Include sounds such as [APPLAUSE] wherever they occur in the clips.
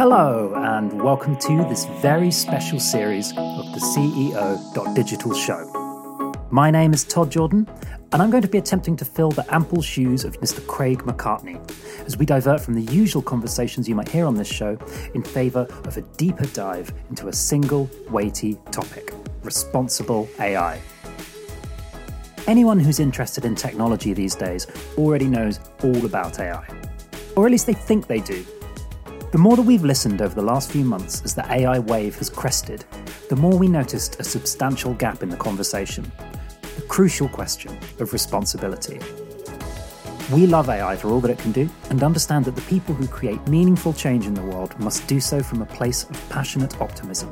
Hello, and welcome to this very special series of the CEO Digital Show. My name is Todd Jordan, and I'm going to be attempting to fill the ample shoes of Mr. Craig McCartney as we divert from the usual conversations you might hear on this show in favour of a deeper dive into a single weighty topic responsible AI. Anyone who's interested in technology these days already knows all about AI, or at least they think they do the more that we've listened over the last few months as the AI wave has crested, the more we noticed a substantial gap in the conversation the crucial question of responsibility. We love AI for all that it can do and understand that the people who create meaningful change in the world must do so from a place of passionate optimism.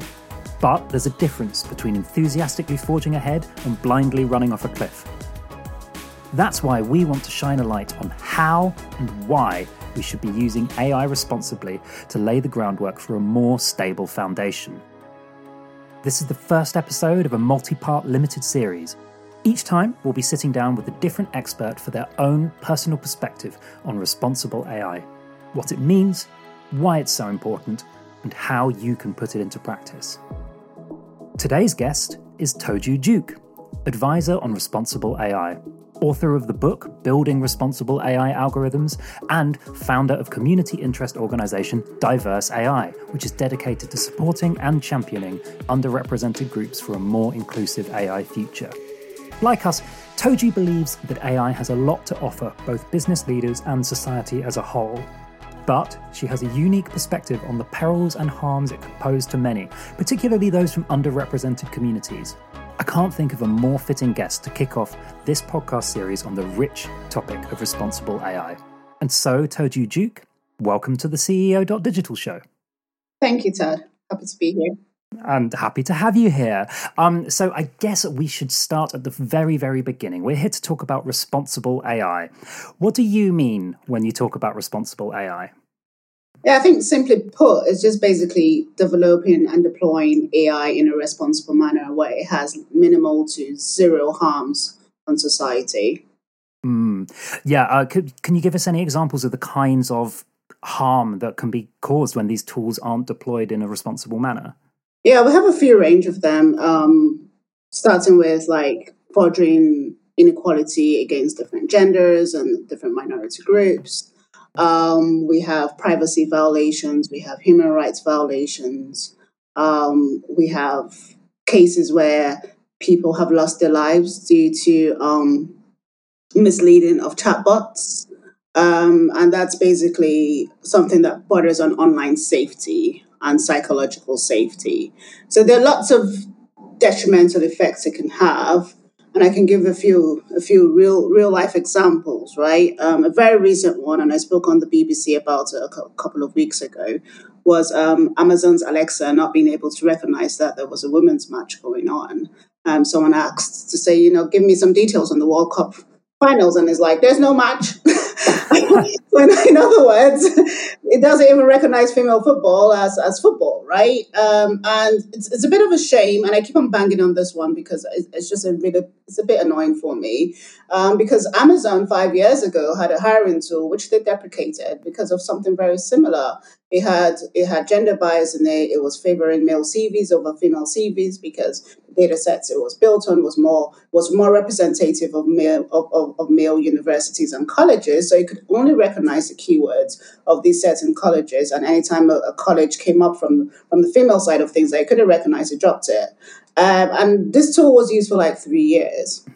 But there's a difference between enthusiastically forging ahead and blindly running off a cliff. That's why we want to shine a light on how and why we should be using AI responsibly to lay the groundwork for a more stable foundation. This is the first episode of a multi part limited series. Each time, we'll be sitting down with a different expert for their own personal perspective on responsible AI, what it means, why it's so important, and how you can put it into practice. Today's guest is Toju Duke, advisor on responsible AI author of the book Building Responsible AI Algorithms, and founder of community interest organization Diverse AI, which is dedicated to supporting and championing underrepresented groups for a more inclusive AI future. Like us, Toju believes that AI has a lot to offer both business leaders and society as a whole. But she has a unique perspective on the perils and harms it could pose to many, particularly those from underrepresented communities. Can't think of a more fitting guest to kick off this podcast series on the rich topic of responsible AI. And so, Toju Duke, welcome to the CEO Digital show. Thank you, Todd. Happy to be here. And happy to have you here. Um, so, I guess we should start at the very, very beginning. We're here to talk about responsible AI. What do you mean when you talk about responsible AI? Yeah, I think simply put, it's just basically developing and deploying AI in a responsible manner where it has minimal to zero harms on society. Mm. Yeah, uh, could, can you give us any examples of the kinds of harm that can be caused when these tools aren't deployed in a responsible manner? Yeah, we have a few range of them, um, starting with like furthering inequality against different genders and different minority groups. Um, we have privacy violations, we have human rights violations, um, we have cases where people have lost their lives due to um, misleading of chatbots. Um, and that's basically something that borders on online safety and psychological safety. So there are lots of detrimental effects it can have and I can give a few a few real real life examples. Right, um, a very recent one, and I spoke on the BBC about it a couple of weeks ago, was um, Amazon's Alexa not being able to recognize that there was a women's match going on. Um, someone asked to say, you know, give me some details on the World Cup finals, and it's like, there's no match. [LAUGHS] [LAUGHS] in other words, it doesn't even recognize female football as, as football, right? Um, and it's, it's a bit of a shame, and I keep on banging on this one because it's just a bit it's a bit annoying for me. Um, because Amazon five years ago had a hiring tool which they deprecated because of something very similar. It had it had gender bias in it. It was favoring male CVs over female CVs because data sets it was built on was more was more representative of male of, of, of, male universities and colleges. So it could only recognize the keywords of these certain colleges. And anytime a, a college came up from from the female side of things, they couldn't recognize it, dropped it. Um, and this tool was used for like three years.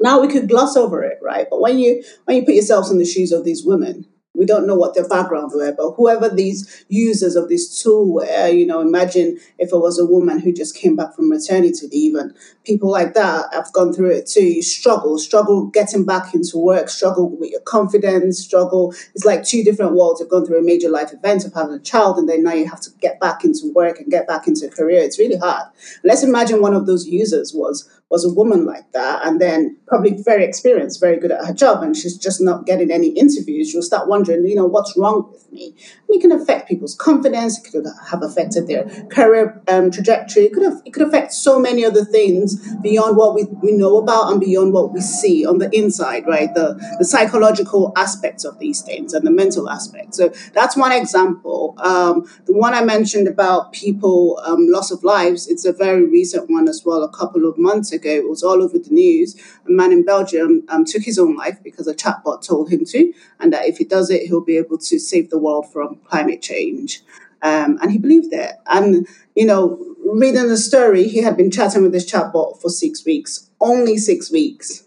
Now we could gloss over it, right? But when you when you put yourselves in the shoes of these women, we don't know what their background were, but whoever these users of this tool were, you know, imagine if it was a woman who just came back from maternity leave and people like that have gone through it too. You struggle, struggle getting back into work, struggle with your confidence, struggle. It's like two different worlds. You've gone through a major life event of having a child and then now you have to get back into work and get back into a career. It's really hard. Let's imagine one of those users was was a woman like that and then probably very experienced, very good at her job, and she's just not getting any interviews, you'll start wondering, you know, what's wrong with me? And it can affect people's confidence, it could have affected their career um, trajectory, it could have it could affect so many other things beyond what we, we know about and beyond what we see on the inside, right? The, the psychological aspects of these things and the mental aspects. So that's one example. Um, the one I mentioned about people, um, loss of lives, it's a very recent one as well. A couple of months ago, it was all over the news. A man in Belgium um, took his own life because a chatbot told him to, and that if he does it, he'll be able to save the world from climate change. Um, and he believed it. And, you know, reading the story, he had been chatting with this chatbot for six weeks, only six weeks.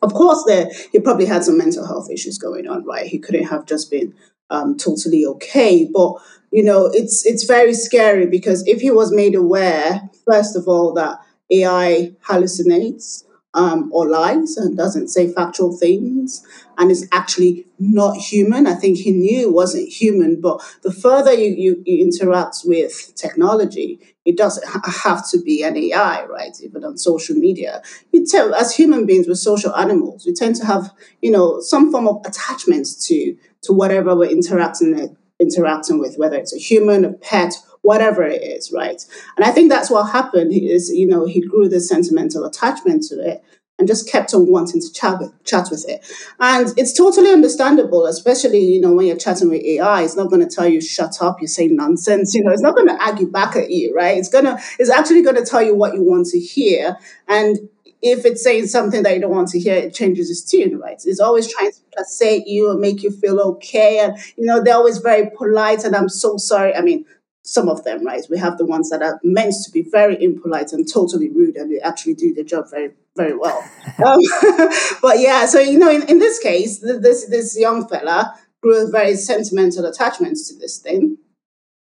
Of course, there he probably had some mental health issues going on, right? He couldn't have just been um, totally okay. But you know, it's it's very scary because if he was made aware, first of all, that AI hallucinates, um, or lies and doesn't say factual things and is actually not human. I think he knew it wasn't human, but the further you, you, you interact with technology, it doesn't have to be an AI, right? Even on social media. You tell, as human beings, we're social animals. We tend to have, you know, some form of attachments to to whatever we're interacting interacting with, whether it's a human, a pet, whatever it is, right? And I think that's what happened. Is you know he grew this sentimental attachment to it and just kept on wanting to chat with, chat with it. And it's totally understandable, especially you know when you're chatting with AI. It's not going to tell you shut up, you say nonsense. You know, it's not going to argue back at you, right? It's gonna it's actually going to tell you what you want to hear and if it's saying something that you don't want to hear, it changes its tune, right? It's always trying to placate you and make you feel okay. And, you know, they're always very polite and I'm so sorry. I mean, some of them, right? We have the ones that are meant to be very impolite and totally rude, and they actually do their job very, very well. [LAUGHS] um, [LAUGHS] but yeah, so you know, in, in this case, this this young fella grew a very sentimental attachment to this thing,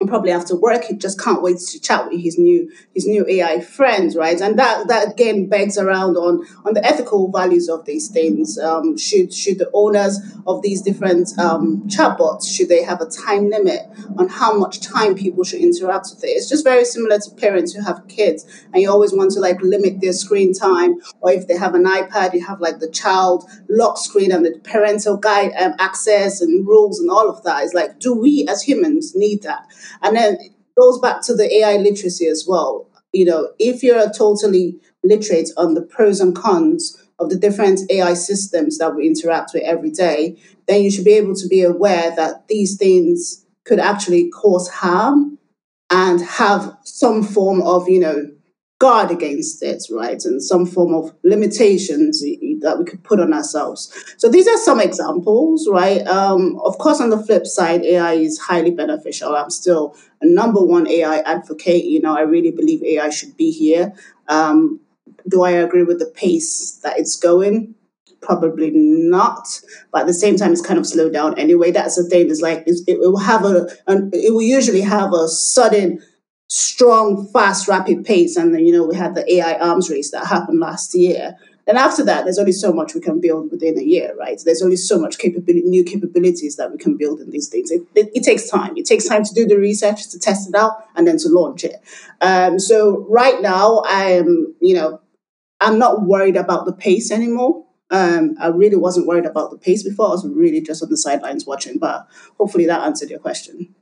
probably after work he just can't wait to chat with his new his new AI friends, right? And that that again begs around on on the ethical values of these things. Um, should should the owners of these different um, chatbots should they have a time limit on how much time people should interact with it? It's just very similar to parents who have kids and you always want to like limit their screen time, or if they have an iPad, you have like the child lock screen and the parental guide um, access and rules and all of that. It's like, do we as humans need that? And then it goes back to the AI literacy as well. You know, if you're totally literate on the pros and cons of the different AI systems that we interact with every day, then you should be able to be aware that these things could actually cause harm and have some form of, you know, guard against it, right? And some form of limitations that we could put on ourselves. So these are some examples, right? Um, of course, on the flip side, AI is highly beneficial. I'm still a number one AI advocate. You know, I really believe AI should be here. Um, do I agree with the pace that it's going? Probably not, but at the same time, it's kind of slowed down anyway. That's the thing. Is like it will have a, an, it will usually have a sudden strong, fast, rapid pace. And then, you know, we had the AI arms race that happened last year. And after that, there's only so much we can build within a year, right? There's only so much capability, new capabilities that we can build in these things. It, it, it, takes time. It takes time to do the research, to test it out, and then to launch it. Um, so right now, I'm, you know, I'm not worried about the pace anymore. Um, I really wasn't worried about the pace before. I was really just on the sidelines watching, but hopefully that answered your question.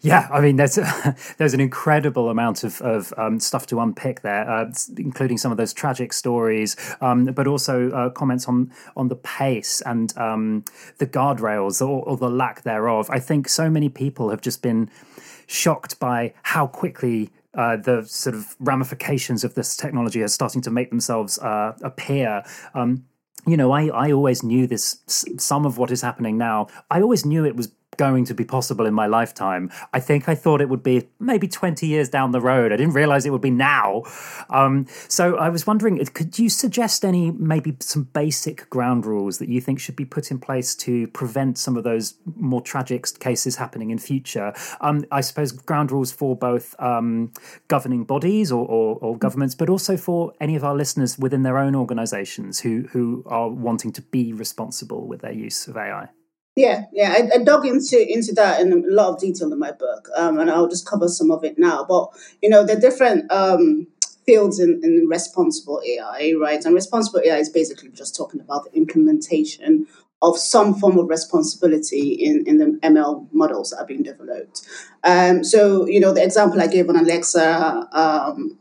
Yeah, I mean, there's [LAUGHS] there's an incredible amount of, of um, stuff to unpick there, uh, including some of those tragic stories, um, but also uh, comments on on the pace and um, the guardrails or, or, the lack thereof. I think so many people have just been shocked by how quickly. Uh, the sort of ramifications of this technology are starting to make themselves uh, appear. Um, you know, I, I always knew this, some of what is happening now. I always knew it was going to be possible in my lifetime. I think I thought it would be maybe 20 years down the road. I didn't realize it would be now. Um, so I was wondering, could you suggest any, maybe some basic ground rules that you think should be put in place to prevent some of those more tragic cases happening in future? Um, I suppose ground rules for both um, governing bodies or, or, or governments, but also for any of our listeners within their own organizations who, who are wanting to be responsible with their use of AI. Yeah, yeah, I, I, dug into into that in a lot of detail in my book, um, and I'll just cover some of it now. But you know, the different um, fields in, in responsible AI, right? And responsible AI is basically just talking about the implementation of some form of responsibility in, in the ML models that are being developed. Um, so, you know, the example I gave on Alexa um,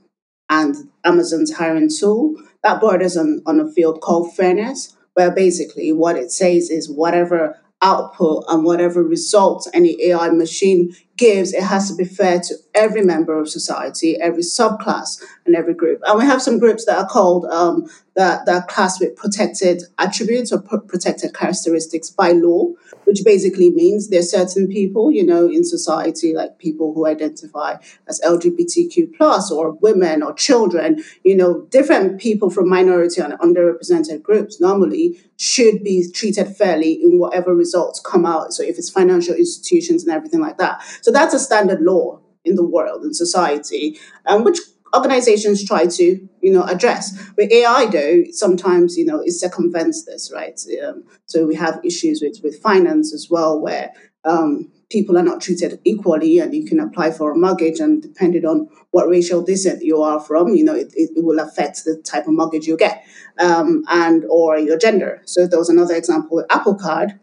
and Amazon's hiring tool. That borders on, on a field called fairness, where basically what it says is whatever output and whatever results any AI machine gives, it has to be fair to every member of society, every subclass, and every group. And we have some groups that are called um, that, that are classed with protected attributes or protected characteristics by law, which basically means there are certain people, you know, in society, like people who identify as LGBTQ plus or women or children, you know, different people from minority and underrepresented groups normally should be treated fairly in whatever results come out. So if it's financial institutions and everything like that. So that's a standard law in the world in society, um, which organizations try to you know address. With ai though sometimes you know it circumvents this right? Um, so we have issues with with finance as well where um, people are not treated equally and you can apply for a mortgage and depending on what racial descent you are from you know it, it, will affect the type of mortgage you get um, and or your gender. So there was another example with apple card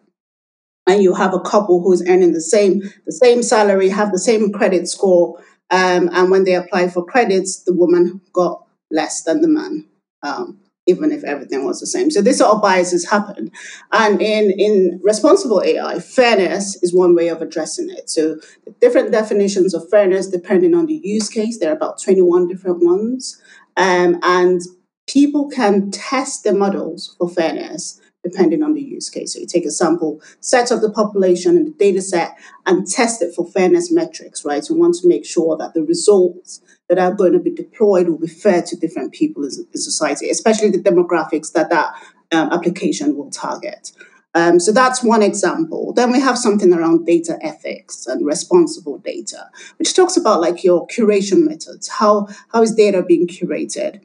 and you have a couple who's earning the same the same salary have the same credit score um, and when they applied for credits, the woman got less than the man, um, even if everything was the same. So this sort of biases happen. And in, in responsible AI, fairness is one way of addressing it. So different definitions of fairness depending on the use case. There are about 21 different ones. Um, and people can test the models for fairness depending on the use case. So you take a sample set of the population and the data set and test it for fairness metrics, right? we want to make sure that the results that are going to be deployed will be fair to different people in, society, especially the demographics that that um, application will target. Um, so that's one example. Then we have something around data ethics and responsible data, which talks about like your curation methods. How how is data being curated?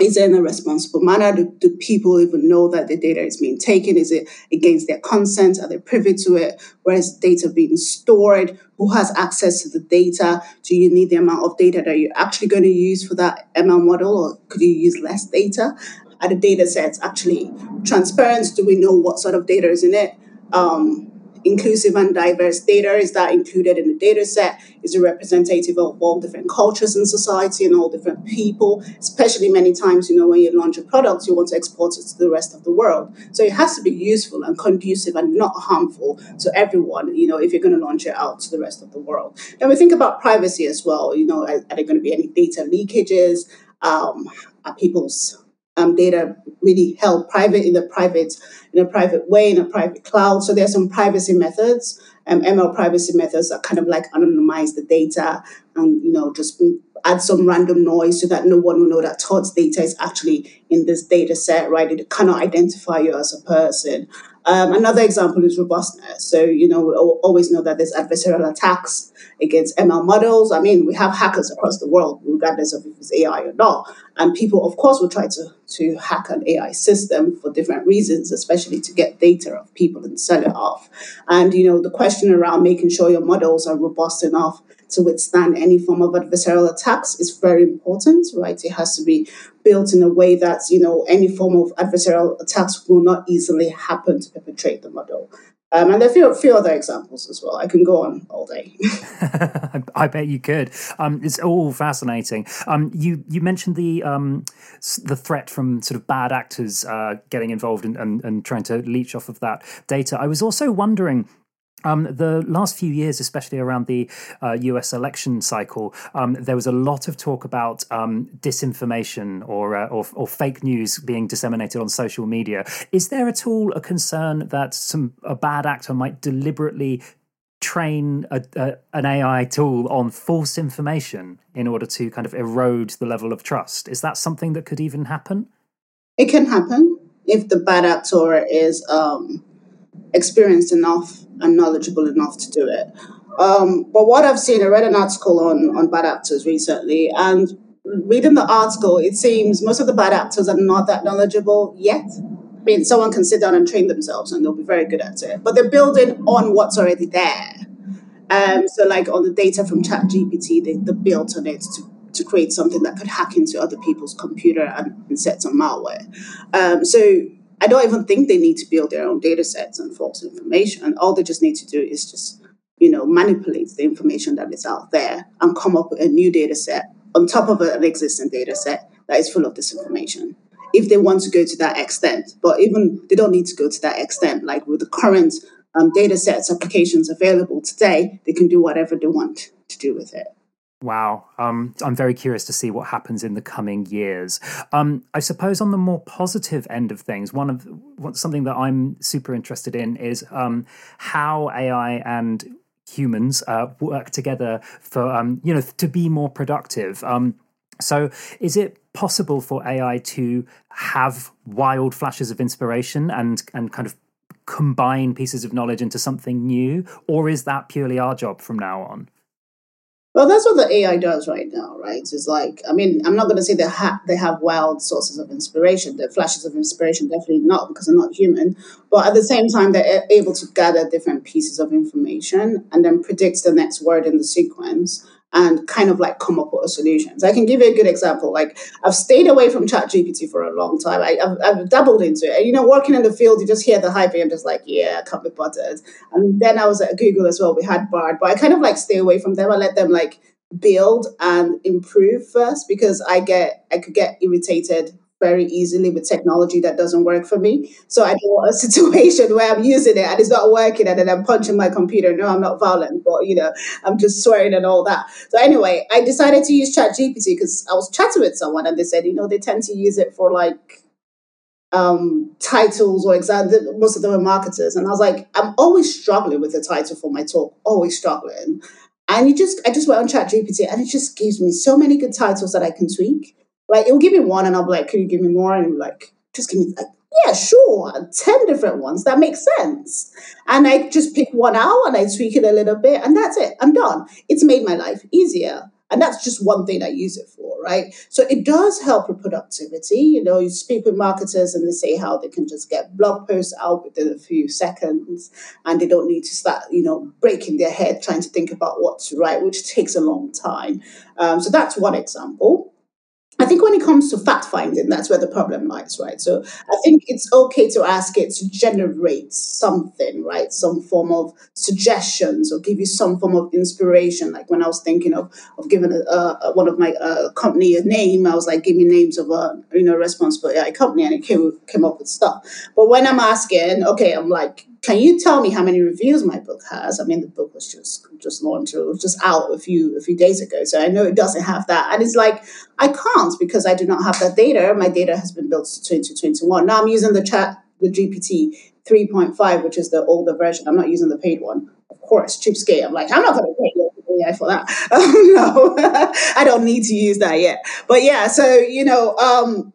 Is it in a responsible manner? Do, do, people even know that the data is being taken? Is it against their consent? Are they privy to it? Where is data being stored? Who has access to the data? Do you need the amount of data that you're actually going to use for that ML model, or could you use less data? Are the data sets actually transparent? Do we know what sort of data is in it? Um, inclusive and diverse data? Is that included in the data set? Is it representative of all different cultures in society and all different people? Especially many times, you know, when you launch a product, you want to export it to the rest of the world. So it has to be useful and conducive and not harmful to everyone, you know, if you're going to launch it out to the rest of the world. Then we think about privacy as well. You know, are, are there going to be any data leakages? Um, are people's um, data really held private in a private in a private way in a private cloud. So there's some privacy methods, um, ML privacy methods that kind of like anonymize the data and you know just add some random noise so that no one will know that Todd's data is actually in this data set, right? It cannot identify you as a person. Um, another example is robustness. So, you know, we always know that there's adversarial attacks against ML models. I mean, we have hackers across the world, regardless of if it's AI or not. And people, of course, will try to, to hack an AI system for different reasons, especially to get data of people and sell it off. And, you know, the question around making sure your models are robust enough to withstand any form of adversarial attacks is very important, right? It has to be built in a way that, you know, any form of adversarial attacks will not easily happen to perpetrate the model. Um, and there are a few, few, other examples as well. I can go on all day. [LAUGHS] I bet you could. Um, it's all fascinating. Um, you you mentioned the um, the threat from sort of bad actors uh, getting involved and, and, and trying to leech off of that data. I was also wondering um, the last few years, especially around the uh, US election cycle, um, there was a lot of talk about um, disinformation or, uh, or, or fake news being disseminated on social media. Is there at all a concern that some a bad actor might deliberately train a, a, an AI tool on false information in order to kind of erode the level of trust? Is that something that could even happen? It can happen if the bad actor is um, experienced enough and knowledgeable enough to do it. Um, but what I've seen, I read an article on, on bad actors recently, and reading the article, it seems most of the bad actors are not that knowledgeable yet. I mean, someone can sit down and train themselves and they'll be very good at it, but they're building on what's already there. Um, so, like on the data from ChatGPT, they, they built on it to, to create something that could hack into other people's computer and, and set some malware. Um, so, I don't even think they need to build their own data sets and false information. All they just need to do is just, you know, manipulate the information that is out there and come up with a new data set on top of an existing data set that is full of disinformation if they want to go to that extent. But even they don't need to go to that extent. Like with the current um, data sets, applications available today, they can do whatever they want to do with it. Wow. Um, I'm very curious to see what happens in the coming years. Um, I suppose on the more positive end of things, one of something that I'm super interested in is um, how AI and humans uh, work together for um, you know to be more productive. Um, so, is it possible for AI to have wild flashes of inspiration and and kind of combine pieces of knowledge into something new, or is that purely our job from now on? Well, that's what the AI does right now, right? It's like, I mean, I'm not going to say they, ha- they have wild sources of inspiration. The flashes of inspiration, definitely not, because they're not human. But at the same time, they're able to gather different pieces of information and then predict the next word in the sequence and kind of like come up with a solutions. I can give you a good example. Like I've stayed away from ChatGPT for a long time. I, have I've dabbled into it. And, you know, working in the field, you just hear the hype and just like, yeah, I can't be bothered. And then I was at Google as well. We had Bard, but I kind of like stay away from them. I let them like build and improve first because I get I could get irritated very easily with technology that doesn't work for me. So I don't want a [LAUGHS] situation where I'm using it and it's not working and then I'm punching my computer. No, I'm not violent, but you know, I'm just swearing and all that. So anyway, I decided to use ChatGPT because I was chatting with someone and they said, you know, they tend to use it for like um, titles or exam. Most of them are marketers, and I was like, I'm always struggling with the title for my talk. Always struggling. And you just, I just went on ChatGPT, and it just gives me so many good titles that I can tweak. Like it'll give me one, and I'll be like, "Can you give me more?" And like, just give me like, yeah, sure, ten different ones that make sense. And I just pick one out and I tweak it a little bit, and that's it. I'm done. It's made my life easier. And that's just one thing I use it for, right? So it does help with productivity. You know, you speak with marketers and they say how they can just get blog posts out within a few seconds and they don't need to start, you know, breaking their head trying to think about what to write, which takes a long time. Um, so that's one example. I think when it comes to fact finding, that's where the problem lies, right? So I think it's okay to ask it to generate something, right? Some form of suggestions or give you some form of inspiration. Like when I was thinking of of giving a, one of my uh, company a name, I was like, give me names of a you know responsible AI company, and it came came up with stuff. But when I'm asking, okay, I'm like, can you tell me how many reviews my book has? I mean, the book was just just launched, it was just out a few a few days ago, so I know it doesn't have that. And it's like I can't because I do not have that data. My data has been built to 2021. Now I'm using the chat the GPT 3.5, which is the older version. I'm not using the paid one, of course. Cheapskate. I'm like, I'm not going to pay you AI for that. Um, [LAUGHS] no, [LAUGHS] I don't need to use that yet. But yeah, so you know. um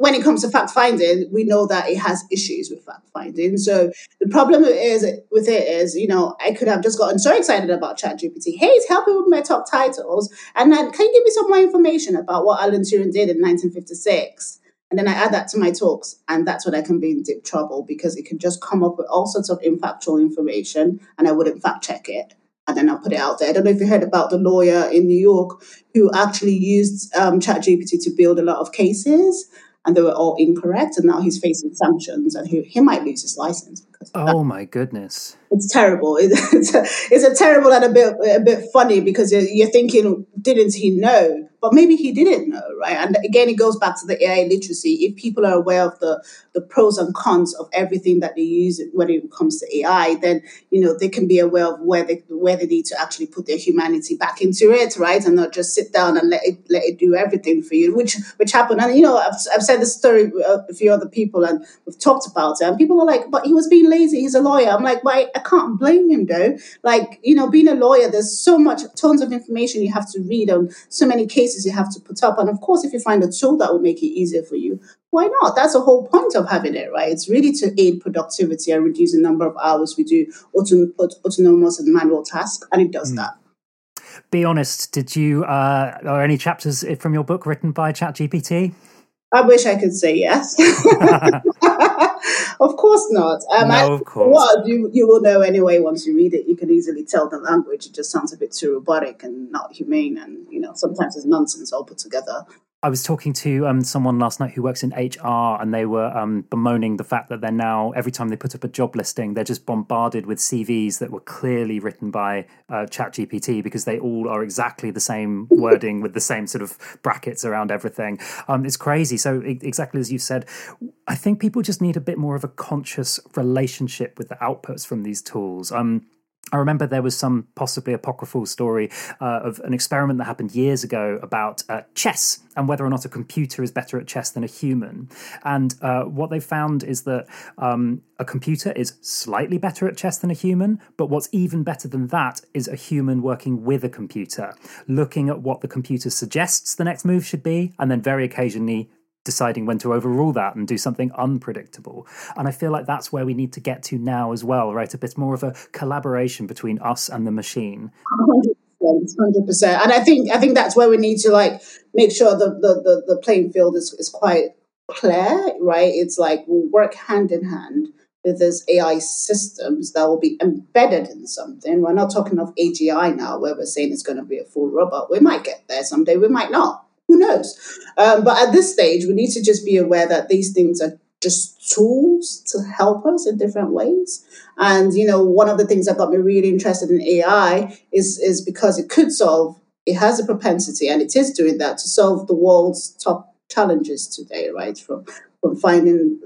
when it comes to fact finding, we know that it has issues with fact finding. So the problem is with it is, you know, I could have just gotten so excited about ChatGPT. Hey, it's helping with my top titles, and then can you give me some more information about what Alan Turing did in 1956? And then I add that to my talks, and that's when I can be in deep trouble because it can just come up with all sorts of infactual information, and I wouldn't fact check it and then I'll put it out there. I don't know if you heard about the lawyer in New York who actually used um, ChatGPT to build a lot of cases and they were all incorrect. And now he's facing sanctions and he, he might lose his license. oh my goodness it's terrible. [LAUGHS] It's a, it's a terrible and a bit a bit funny because you're, you're, thinking, didn't he know? But maybe he didn't know, right? And again, it goes back to the AI literacy. If people are aware of the the pros and cons of everything that they use when it comes to AI, then you know they can be aware of where they where they need to actually put their humanity back into it, right? And not just sit down and let it let it do everything for you, which which happened. And you know, I've I've said this story a few other people, and we've talked about it, and people are like, "But he was being lazy. He's a lawyer." I'm like, "Why?" I can't blame him though. Like, you know, being a lawyer, there's so much, tons of information you have to read on so many cases you have to put up. And of course, if you find a tool that will make it easier for you, why not? That's the whole point of having it, right? It's really to aid productivity and reduce the number of hours we do autom- autonomous and manual tasks. And it does mm. that. Be honest, did you, uh, are any chapters from your book written by ChatGPT? I wish I could say yes. [LAUGHS] [LAUGHS] of course not. Um, no, I, of course. Well, you, you will know anyway once you read it. You can easily tell the language. It just sounds a bit too robotic and not humane. And, you know, sometimes it's nonsense all put together. I was talking to um, someone last night who works in HR, and they were um, bemoaning the fact that they're now every time they put up a job listing, they're just bombarded with CVs that were clearly written by uh, ChatGPT because they all are exactly the same [LAUGHS] wording with the same sort of brackets around everything. Um, it's crazy. So exactly as you said, I think people just need a bit more of a conscious relationship with the outputs from these tools. Um, I remember there was some possibly apocryphal story uh, of an experiment that happened years ago about uh, chess and whether or not a computer is better at chess than a human. And uh, what they found is that um, a computer is slightly better at chess than a human, but what's even better than that is a human working with a computer, looking at what the computer suggests the next move should be, and then very occasionally deciding when to overrule that and do something unpredictable. And I feel like that's where we need to get to now as well, right? A bit more of a collaboration between us and the machine. 100%. And I think I think that's where we need to like make sure the the, the, the playing field is, is quite clear, right? It's like we'll work hand in hand with these AI systems that will be embedded in something. We're not talking of AGI now, where we're saying it's going to be a full robot. We might get there someday, we might not who knows? Um, but at this stage, we need to just be aware that these things are just tools to help us in different ways. And you know, one of the things that got me really interested in AI is is because it could solve. It has a propensity, and it is doing that to solve the world's top challenges today, right? From from finding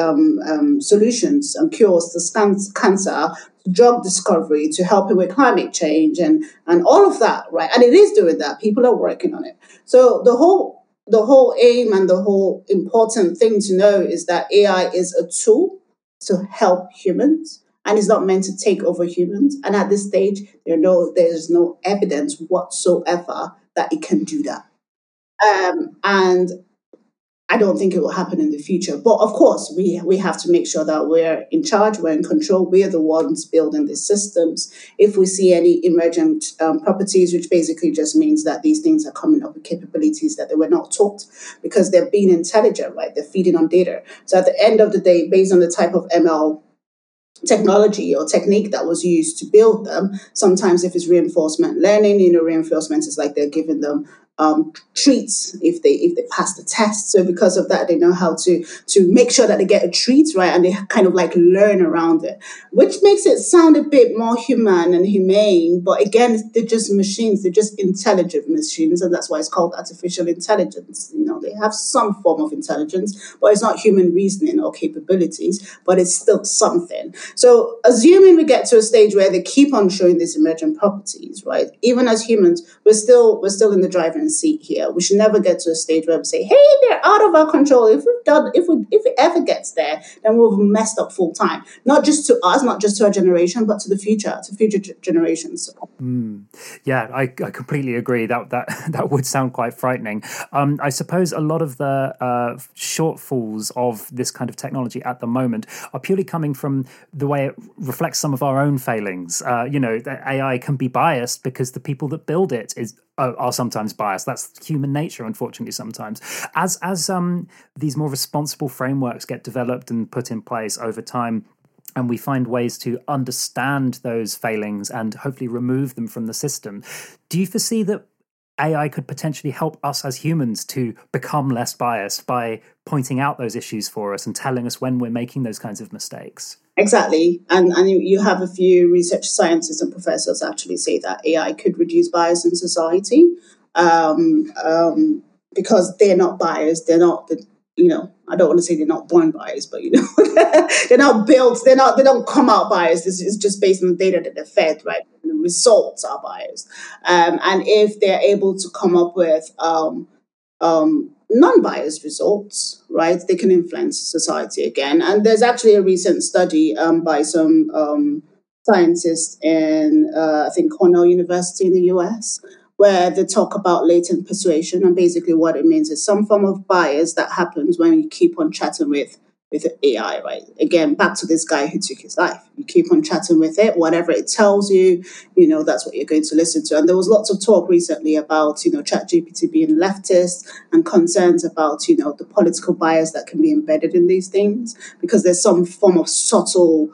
um, um, solutions and cures to cancer, drug discovery, to helping with climate change, and and all of that, right? And it is doing that. People are working on it. So the whole the whole aim and the whole important thing to know is that AI is a tool to help humans and it's not meant to take over humans. And at this stage, there no there's no evidence whatsoever that it can do that. Um, and I don't think it will happen in the future. But of course, we we have to make sure that we're in charge, we're in control, we're the ones building these systems. If we see any emergent um, properties, which basically just means that these things are coming up with capabilities that they were not taught because they're being intelligent, right? They're feeding on data. So at the end of the day, based on the type of ML technology or technique that was used to build them. Sometimes, if it's reinforcement learning, you know, reinforcement is like they're giving them um, treats if they if they pass the test. So because of that, they know how to to make sure that they get a treat right, and they kind of like learn around it, which makes it sound a bit more human and humane. But again, they're just machines; they're just intelligent machines, and that's why it's called artificial intelligence. You know, they have some form of intelligence, but it's not human reasoning or capabilities, but it's still something. So assuming we get to a stage where they keep on showing these emergent properties, right? Even as humans, we're still we're still in the driving seat here. We should never get to a stage where we say, "Hey, they're out of our control." If we've done, if we, if it ever gets there, then we've messed up full time. Not just to us, not just to our generation, but to the future, to future g- generations. Mm. Yeah, I, I, completely agree. That that [LAUGHS] that would sound quite frightening. Um, I suppose a lot of the uh, shortfalls of this kind of technology at the moment are purely coming from the way it reflects some of our own failings. Uh, you know, AI can be biased because the people that build it is are sometimes biased. That's human nature, unfortunately. Sometimes, as as um, these more responsible frameworks get developed and put in place over time, and we find ways to understand those failings and hopefully remove them from the system. Do you foresee that AI could potentially help us as humans to become less biased by pointing out those issues for us and telling us when we're making those kinds of mistakes? Exactly. And, and you have a few research scientists and professors actually say that AI could reduce bias in society um, um, because they're not biased. They're not, you know, I don't want to say they're not born biased, but, you know, [LAUGHS] they're not built, they're not, they don't come out biased. It's, it's just based on the data that they're fed, right? The results are biased. Um, and if they're able to come up with, um, um, non-biased results, right? They can influence society again. And there's actually a recent study um, by some um, scientists in, uh, I think, Cornell University in the US, where they talk about latent persuasion. And basically, what it means is some form of bias that happens when you keep on chatting with with AI, right? Again, back to this guy who took his life. You keep on chatting with it, whatever it tells you, you know, that's what you're going to listen to. And there was lots of talk recently about, you know, ChatGPT being leftist and concerns about, you know, the political bias that can be embedded in these things because there's some form of subtle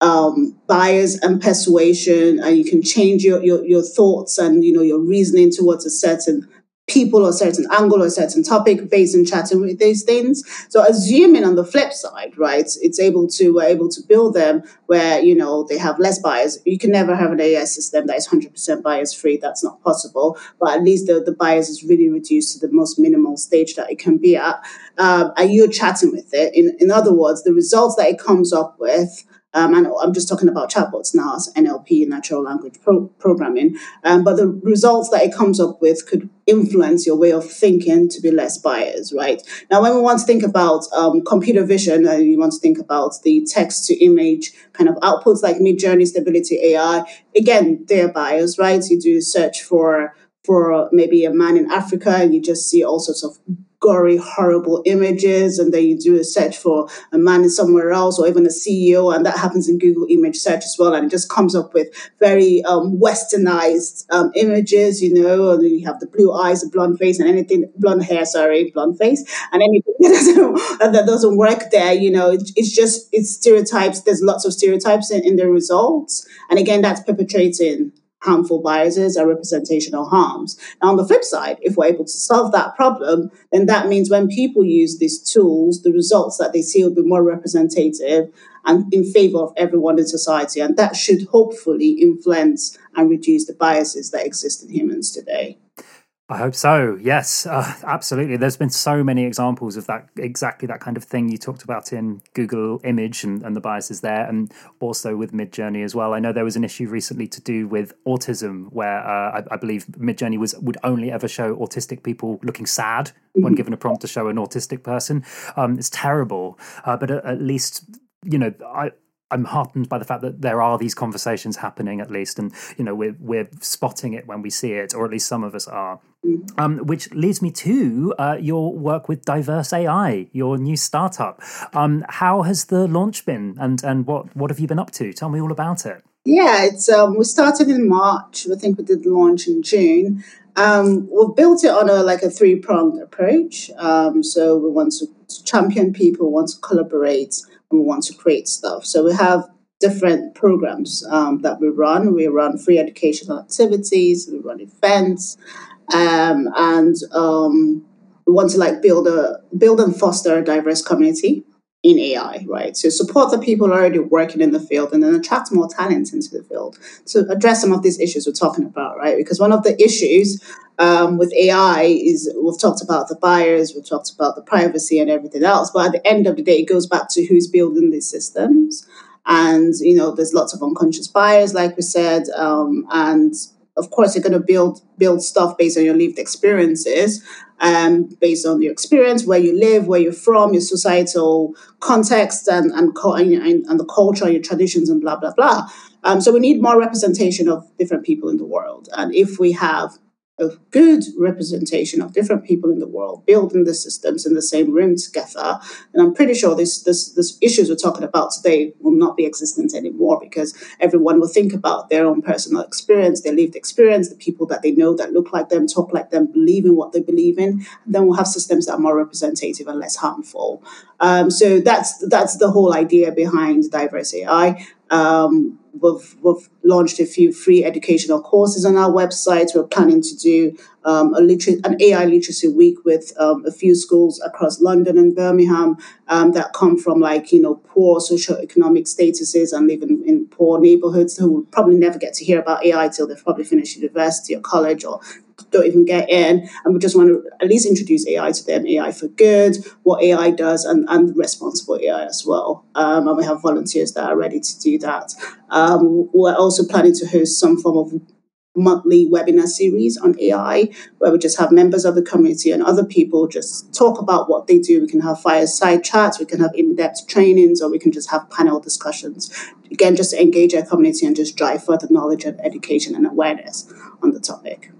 um, bias and persuasion, and you can change your, your, your thoughts and, you know, your reasoning towards a certain people or certain angle or a certain topic based on chatting with these things. So assuming on the flip side, right, it's able to we're able to build them where you know they have less bias. You can never have an AI system that is hundred percent bias free. That's not possible. But at least the, the bias is really reduced to the most minimal stage that it can be at. Um, and you're chatting with it. In in other words, the results that it comes up with um, and I'm just talking about chatbots now as NLP, natural language pro- programming. Um, but the results that it comes up with could influence your way of thinking to be less biased, right? Now, when we want to think about um, computer vision and you want to think about the text to image kind of outputs like Midjourney, Stability AI, again, they're biased, right? You do search for for maybe a man in Africa and you just see all sorts of gory, horrible images, and then you do a search for a man in somewhere else or even a CEO, and that happens in Google image search as well, and it just comes up with very um, westernized um, images, you know, and you have the blue eyes, the blonde face, and anything, blonde hair, sorry, blonde face, and anything [LAUGHS] that doesn't, that doesn't work there, you know, it, it's just, it's stereotypes, there's lots of stereotypes in, in the results, and again, that's perpetrating harmful biases and representational harms. Now, on the flip side, if we're able to solve that problem, then that means when people use these tools, the results that they see will be more representative and in favor of everyone in society. And that should hopefully influence and reduce the biases that exist in humans today. I hope so. Yes, [LAUGHS] uh, absolutely. There's been so many examples of that, exactly that kind of thing you talked about in Google Image and, and the biases there, and also with Midjourney as well. I know there was an issue recently to do with autism, where uh, I, I, believe Midjourney was would only ever show autistic people looking sad mm-hmm. when given a prompt to show an autistic person. Um, it's terrible, uh, but at, at least you know I I'm heartened by the fact that there are these conversations happening at least, and you know we're we're spotting it when we see it, or at least some of us are. Mm-hmm. Um, which leads me to uh, your work with Diverse AI, your new startup. Um, how has the launch been, and and what what have you been up to? Tell me all about it. Yeah, it's um, we started in March. I think we did the launch in June. Um, we've built it on a like a three pronged approach. Um, so we want to champion people, want to collaborate and we want to create stuff. So we have different programs um, that we run. We run free educational activities, we run events, um, and um, we want to like build a build and foster a diverse community in AI, right? So support the people already working in the field and then attract more talent into the field to address some of these issues we're talking about, right? Because one of the issues um, with AI is we've talked about the buyers, we've talked about the privacy and everything else, but at the end of the day, it goes back to who's building these systems. And, you know, there's lots of unconscious bias, like we said, um, and of course you're going to build build stuff based on your lived experiences um, based on your experience where you live where you're from your societal context and and, and, and the culture your traditions and blah blah blah. Um, so we need more representation of different people in the world. And if we have a good representation of different people in the world building the systems in the same room together. And I'm pretty sure this this this issues we're talking about today will not be existent anymore because everyone will think about their own personal experience, their lived experience, the people that they know that look like them, talk like them, believe in what they believe in. And then we'll have systems that are more representative and less harmful. Um, so that's that's the whole idea behind diverse AI. Um, we've, we've launched a few free educational courses on our website. We're planning to do um, a liter- an AI literacy week with um, a few schools across London and Birmingham um, that come from like you know poor socio-economic statuses and live in, in poor neighborhoods who will probably never get to hear about AI till they've probably finished university or college or don't even get in. And we just want to at least introduce AI to them, AI for good, what AI does, and, and responsible AI as well. Um, and we have volunteers that are ready to do that. Um, we're also planning to host some form of monthly webinar series on AI, where we just have members of the community and other people just talk about what they do. We can have fireside chats, we can have in depth trainings, or we can just have panel discussions. Again, just engage our community and just drive further knowledge and education and awareness on the topic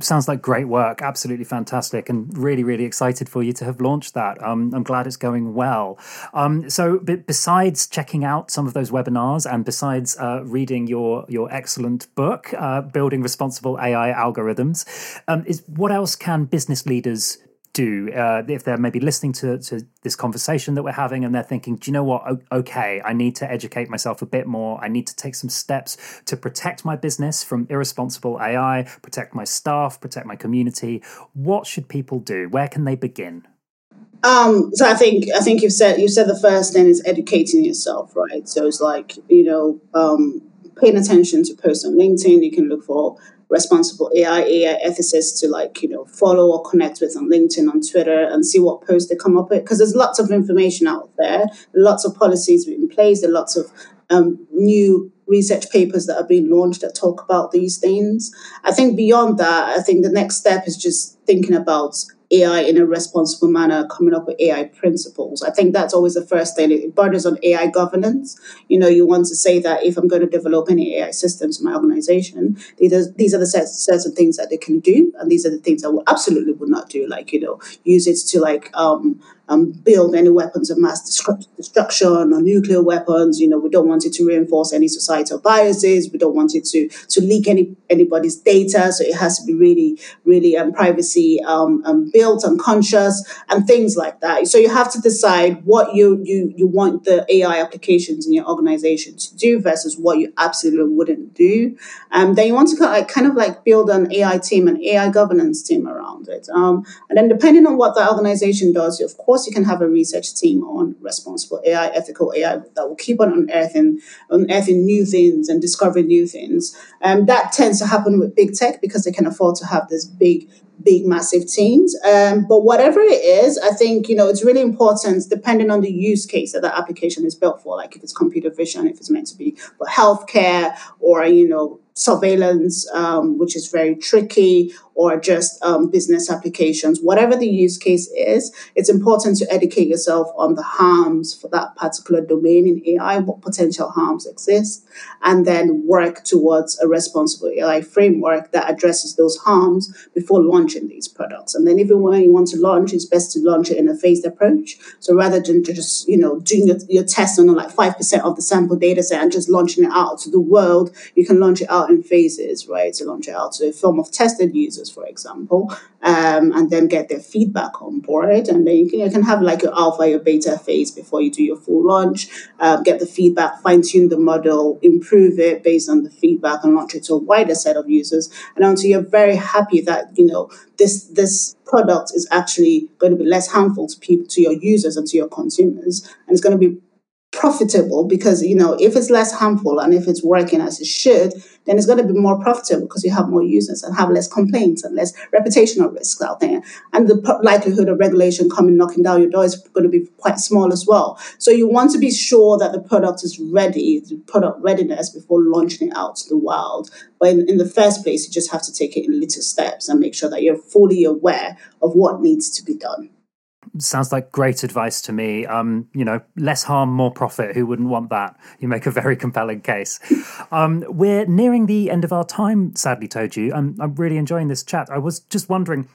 sounds like great work absolutely fantastic and really really excited for you to have launched that. Um, i'm glad it's going well. Um, so b- besides checking out some of those webinars and besides uh, reading your your excellent book uh, building responsible ai algorithms um, is what else can business leaders do uh, if they're maybe listening to, to this conversation that we're having and they're thinking, do you know what? Okay, I need to educate myself a bit more. I need to take some steps to protect my business from irresponsible AI, protect my staff, protect my community. What should people do? Where can they begin? Um, so I think I think you've said you said the first thing is educating yourself, right? So it's like you know um, paying attention to posts on LinkedIn. You can look for responsible AI, AI ethicists to like, you know, follow or connect with on LinkedIn, on Twitter, and see what posts they come up with. Because there's lots of information out there, lots of policies in place, there lots of um, new research papers that are being launched that talk about these things. I think beyond that, I think the next step is just thinking about AI in a responsible manner, coming up with AI principles. I think that's always the first thing. It borders on AI governance. You know, you want to say that if I'm going to develop any AI systems in my organization, these are, these are the sets, of things that they can do, and these are the things that we absolutely would not do. Like you know, use it to like um, um, build any weapons of mass destruction or nuclear weapons. You know, we don't want it to reinforce any societal biases. We don't want it to to leak any anybody's data. So it has to be really, really um, privacy um, um, built and conscious and things like that. So you have to decide what you you you want the AI applications in your organization to do versus what you absolutely wouldn't do. Um, then you want to kind of like, kind of like build an AI team, an AI governance team around it. Um, and then depending on what the organization does, of course course, you can have a research team on responsible AI, ethical AI that will keep on unearthing, unearthing new things and discovering new things. Um, that tends to happen with big tech because they can afford to have this big big massive teams um, but whatever it is i think you know it's really important depending on the use case that the application is built for like if it's computer vision if it's meant to be for healthcare or you know surveillance, um, which is very tricky, or just um, business applications, whatever the use case is, it's important to educate yourself on the harms for that particular domain in AI, what potential harms exist, and then work towards a responsible AI framework that addresses those harms before launching these products. And then even when you want to launch, it's best to launch it in a phased approach. So rather than just, you know, doing your, your test on like 5% of the sample data set and just launching it out to the world, you can launch it out in phases, right, to launch it out to a form of tested users, for example, um, and then get their feedback on board. And then you can, you can have like your alpha, your beta phase before you do your full launch, uh, get the feedback, fine tune the model, improve it based on the feedback, and launch it to a wider set of users. And until you're very happy that, you know, this, this product is actually going to be less harmful to people, to your users and to your consumers, and it's going to be profitable because you know if it's less harmful and if it's working as it should then it's going to be more profitable because you have more users and have less complaints and less reputational risks out there. And the likelihood of regulation coming knocking down your door is going to be quite small as well. So you want to be sure that the product is ready the product readiness before launching it out to the world. But in, in the first place you just have to take it in little steps and make sure that you're fully aware of what needs to be done sounds like great advice to me. Um, you know, less harm, more profit. Who wouldn't want that? You make a very [LAUGHS] compelling case. Um, we're nearing the end of our time, sadly, Toju. I'm, I'm really enjoying this chat. I was just wondering,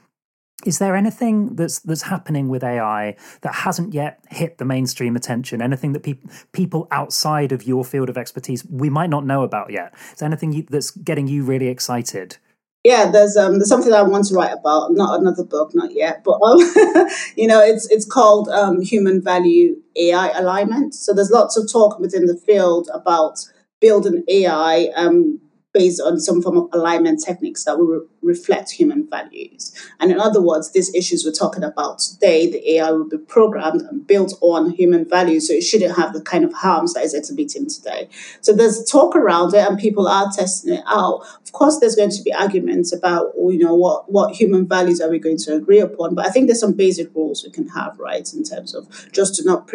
is there anything that's that's happening with AI that hasn't yet hit the mainstream attention? Anything that pe- people outside of your field of expertise we might not know about yet? Is there anything you, that's getting you really excited? Yeah, there's um there's something I want to write about. Not another book, not yet, but um, [LAUGHS] you know, it's it's called um, human value AI alignment. So there's lots of talk within the field about building AI um, based on some form of alignment techniques that will re- reflect human values. And in other words, these issues we're talking about today, the AI will be programmed and built on human values, so it shouldn't have the kind of harms that is exhibiting today. So there's talk around it, and people are testing it out. Of course, there's going to be arguments about, oh, you know, what what human values are we going to agree upon. But I think there's some basic rules we can have, right, in terms of just to not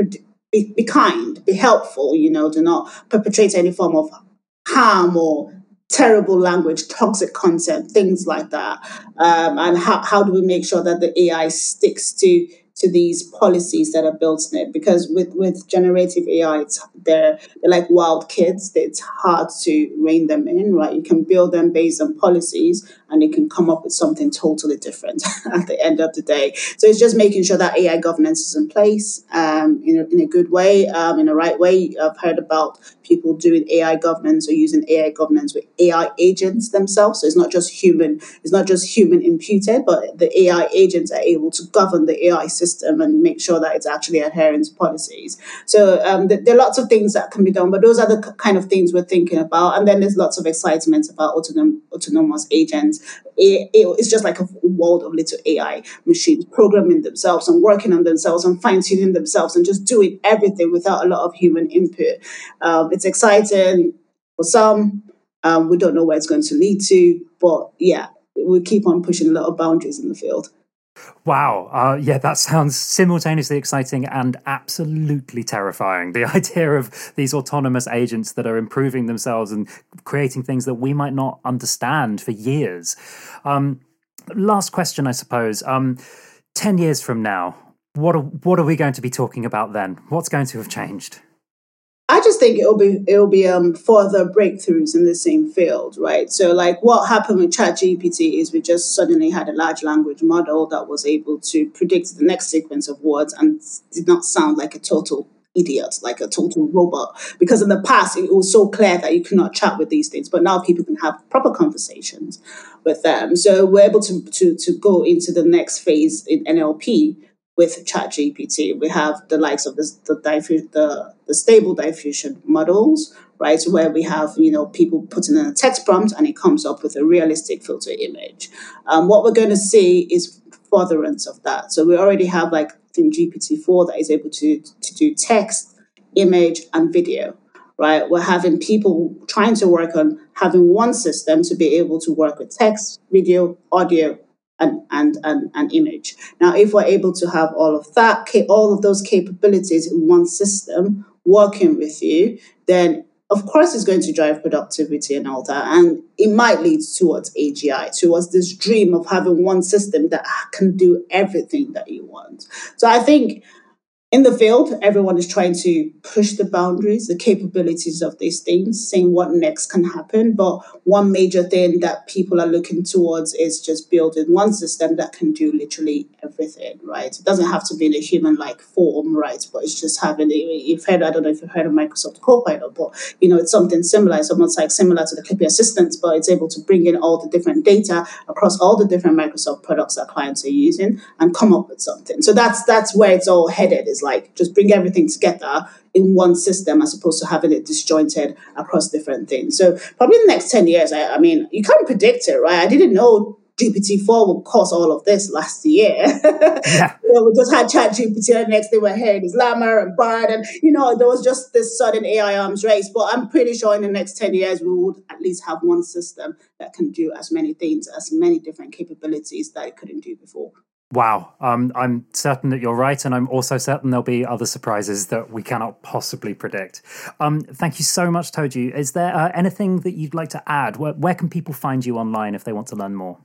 be, be kind, be helpful, you know, do not perpetrate any form of harm or terrible language, toxic content, things like that. Um, and how, how do we make sure that the AI sticks to to these policies that are built in it? Because with, with generative AI, it's, they're, they're like wild kids. It's hard to rein them in, right? You can build them based on policies, and it can come up with something totally different [LAUGHS] at the end of the day. So it's just making sure that AI governance is in place um, in, a, in a good way, um, in a right way. I've heard about people doing AI governance or using AI governance with AI agents themselves. So it's not just human, it's not just human imputed, but the AI agents are able to govern the AI system and make sure that it's actually adhering to policies. So um, there are lots of things that can be done, but those are the kind of things we're thinking about. And then there's lots of excitement about autonom- autonomous agents. It, it, it's just like a world of little AI machines programming themselves and working on themselves and fine tuning themselves and just doing everything without a lot of human input. Um, it's exciting for some. Um, we don't know where it's going to lead to, but yeah, we keep on pushing a lot of boundaries in the field. Wow. Uh, yeah, that sounds simultaneously exciting and absolutely terrifying. The [LAUGHS] idea of these autonomous agents that are improving themselves and creating things that we might not understand for years. Um, last question, I suppose. Um, 10 years from now, what are, what are we going to be talking about then? What's going to have changed? I just think it'll be it'll be um, further breakthroughs in the same field, right? So, like what happened with ChatGPT is we just suddenly had a large language model that was able to predict the next sequence of words and did not sound like a total idiot, like a total robot. Because in the past, it was so clear that you cannot chat with these things, but now people can have proper conversations with them. So we're able to to to go into the next phase in NLP with ChatGPT. We have the likes of the, the, the, the stable diffusion models, right? Where we have, you know, people putting in a text prompt and it comes up with a realistic filter image. Um, what we're going to see is furtherance of that. So we already have like, think GPT-4 that is able to, to do text, image, and video, right? We're having people trying to work on having one system to be able to work with text, video, audio, and, and, and image. Now, if we're able to have all of that, all of those capabilities in one system working with you, then of course it's going to drive productivity and all that. And it might lead towards AGI, towards this dream of having one system that can do everything that you want. So I think in the field, everyone is trying to push the boundaries, the capabilities of these things, saying what next can happen. But one major thing that people are looking towards is just building one system that can do literally everything, right? It doesn't have to be in a human like form, right? But it's just having, you've heard, I don't know if you've heard of Microsoft Copilot, but you know, it's something similar. It's almost like similar to the Clippy Assistant, but it's able to bring in all the different data across all the different Microsoft products that clients are using and come up with something. So that's that's where it's all headed is like just bring everything together in one system as opposed to having it disjointed across different things. So probably in the next 10 years, I, I mean, you can't predict it, right? I didn't know GPT-4 would cause all of this last year. [LAUGHS] Yeah. you know, we just had Chat GPT, and the next thing we're hearing is Llama and Bard, and you know, there was just this sudden AI arms race. But I'm pretty sure in the next 10 years, we would at least have one system that can do as many things, as many different capabilities that it couldn't do before. Wow. Um, I'm certain that you're right, and I'm also certain there'll be other surprises that we cannot possibly predict. Um, thank you so much, Toju. Is there uh, anything that you'd like to add? Where, where can people find you online if they want to learn more?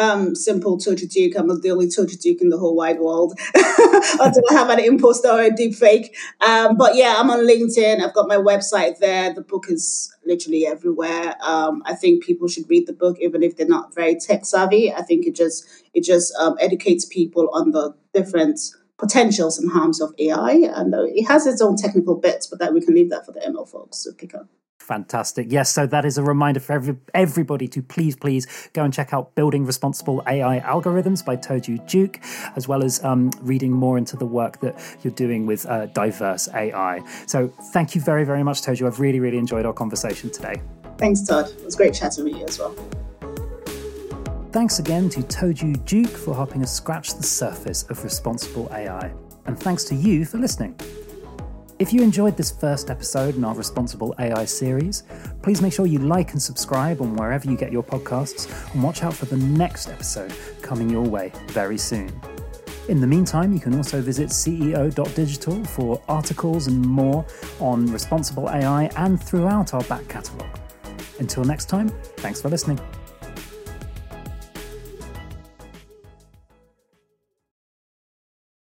um, simple Toju Duke. I'm the only Toju Duke in the whole wide world [LAUGHS] I don't have an imposter or a deep fake. Um, but yeah, I'm on LinkedIn. I've got my website there. The book is literally everywhere. Um, I think people should read the book, even if they're not very tech savvy. I think it just it just um, educates people on the different potentials and harms of AI, and uh, it has its own technical bits, but that we can leave that for the ML folks to pick up. Fantastic. Yes, so that is a reminder for every, everybody to please, please go and check out Building Responsible AI Algorithms by Toju Duke, as well as um, reading more into the work that you're doing with uh, diverse AI. So thank you very, very much, Toju. I've really, really enjoyed our conversation today. Thanks, Todd. It was great chatting with you as well. Thanks again to Toju Duke for helping us scratch the surface of responsible AI. And thanks to you for listening. If you enjoyed this first episode in our Responsible AI series, please make sure you like and subscribe on wherever you get your podcasts and watch out for the next episode coming your way very soon. In the meantime, you can also visit CEO.digital for articles and more on responsible AI and throughout our back catalogue. Until next time, thanks for listening.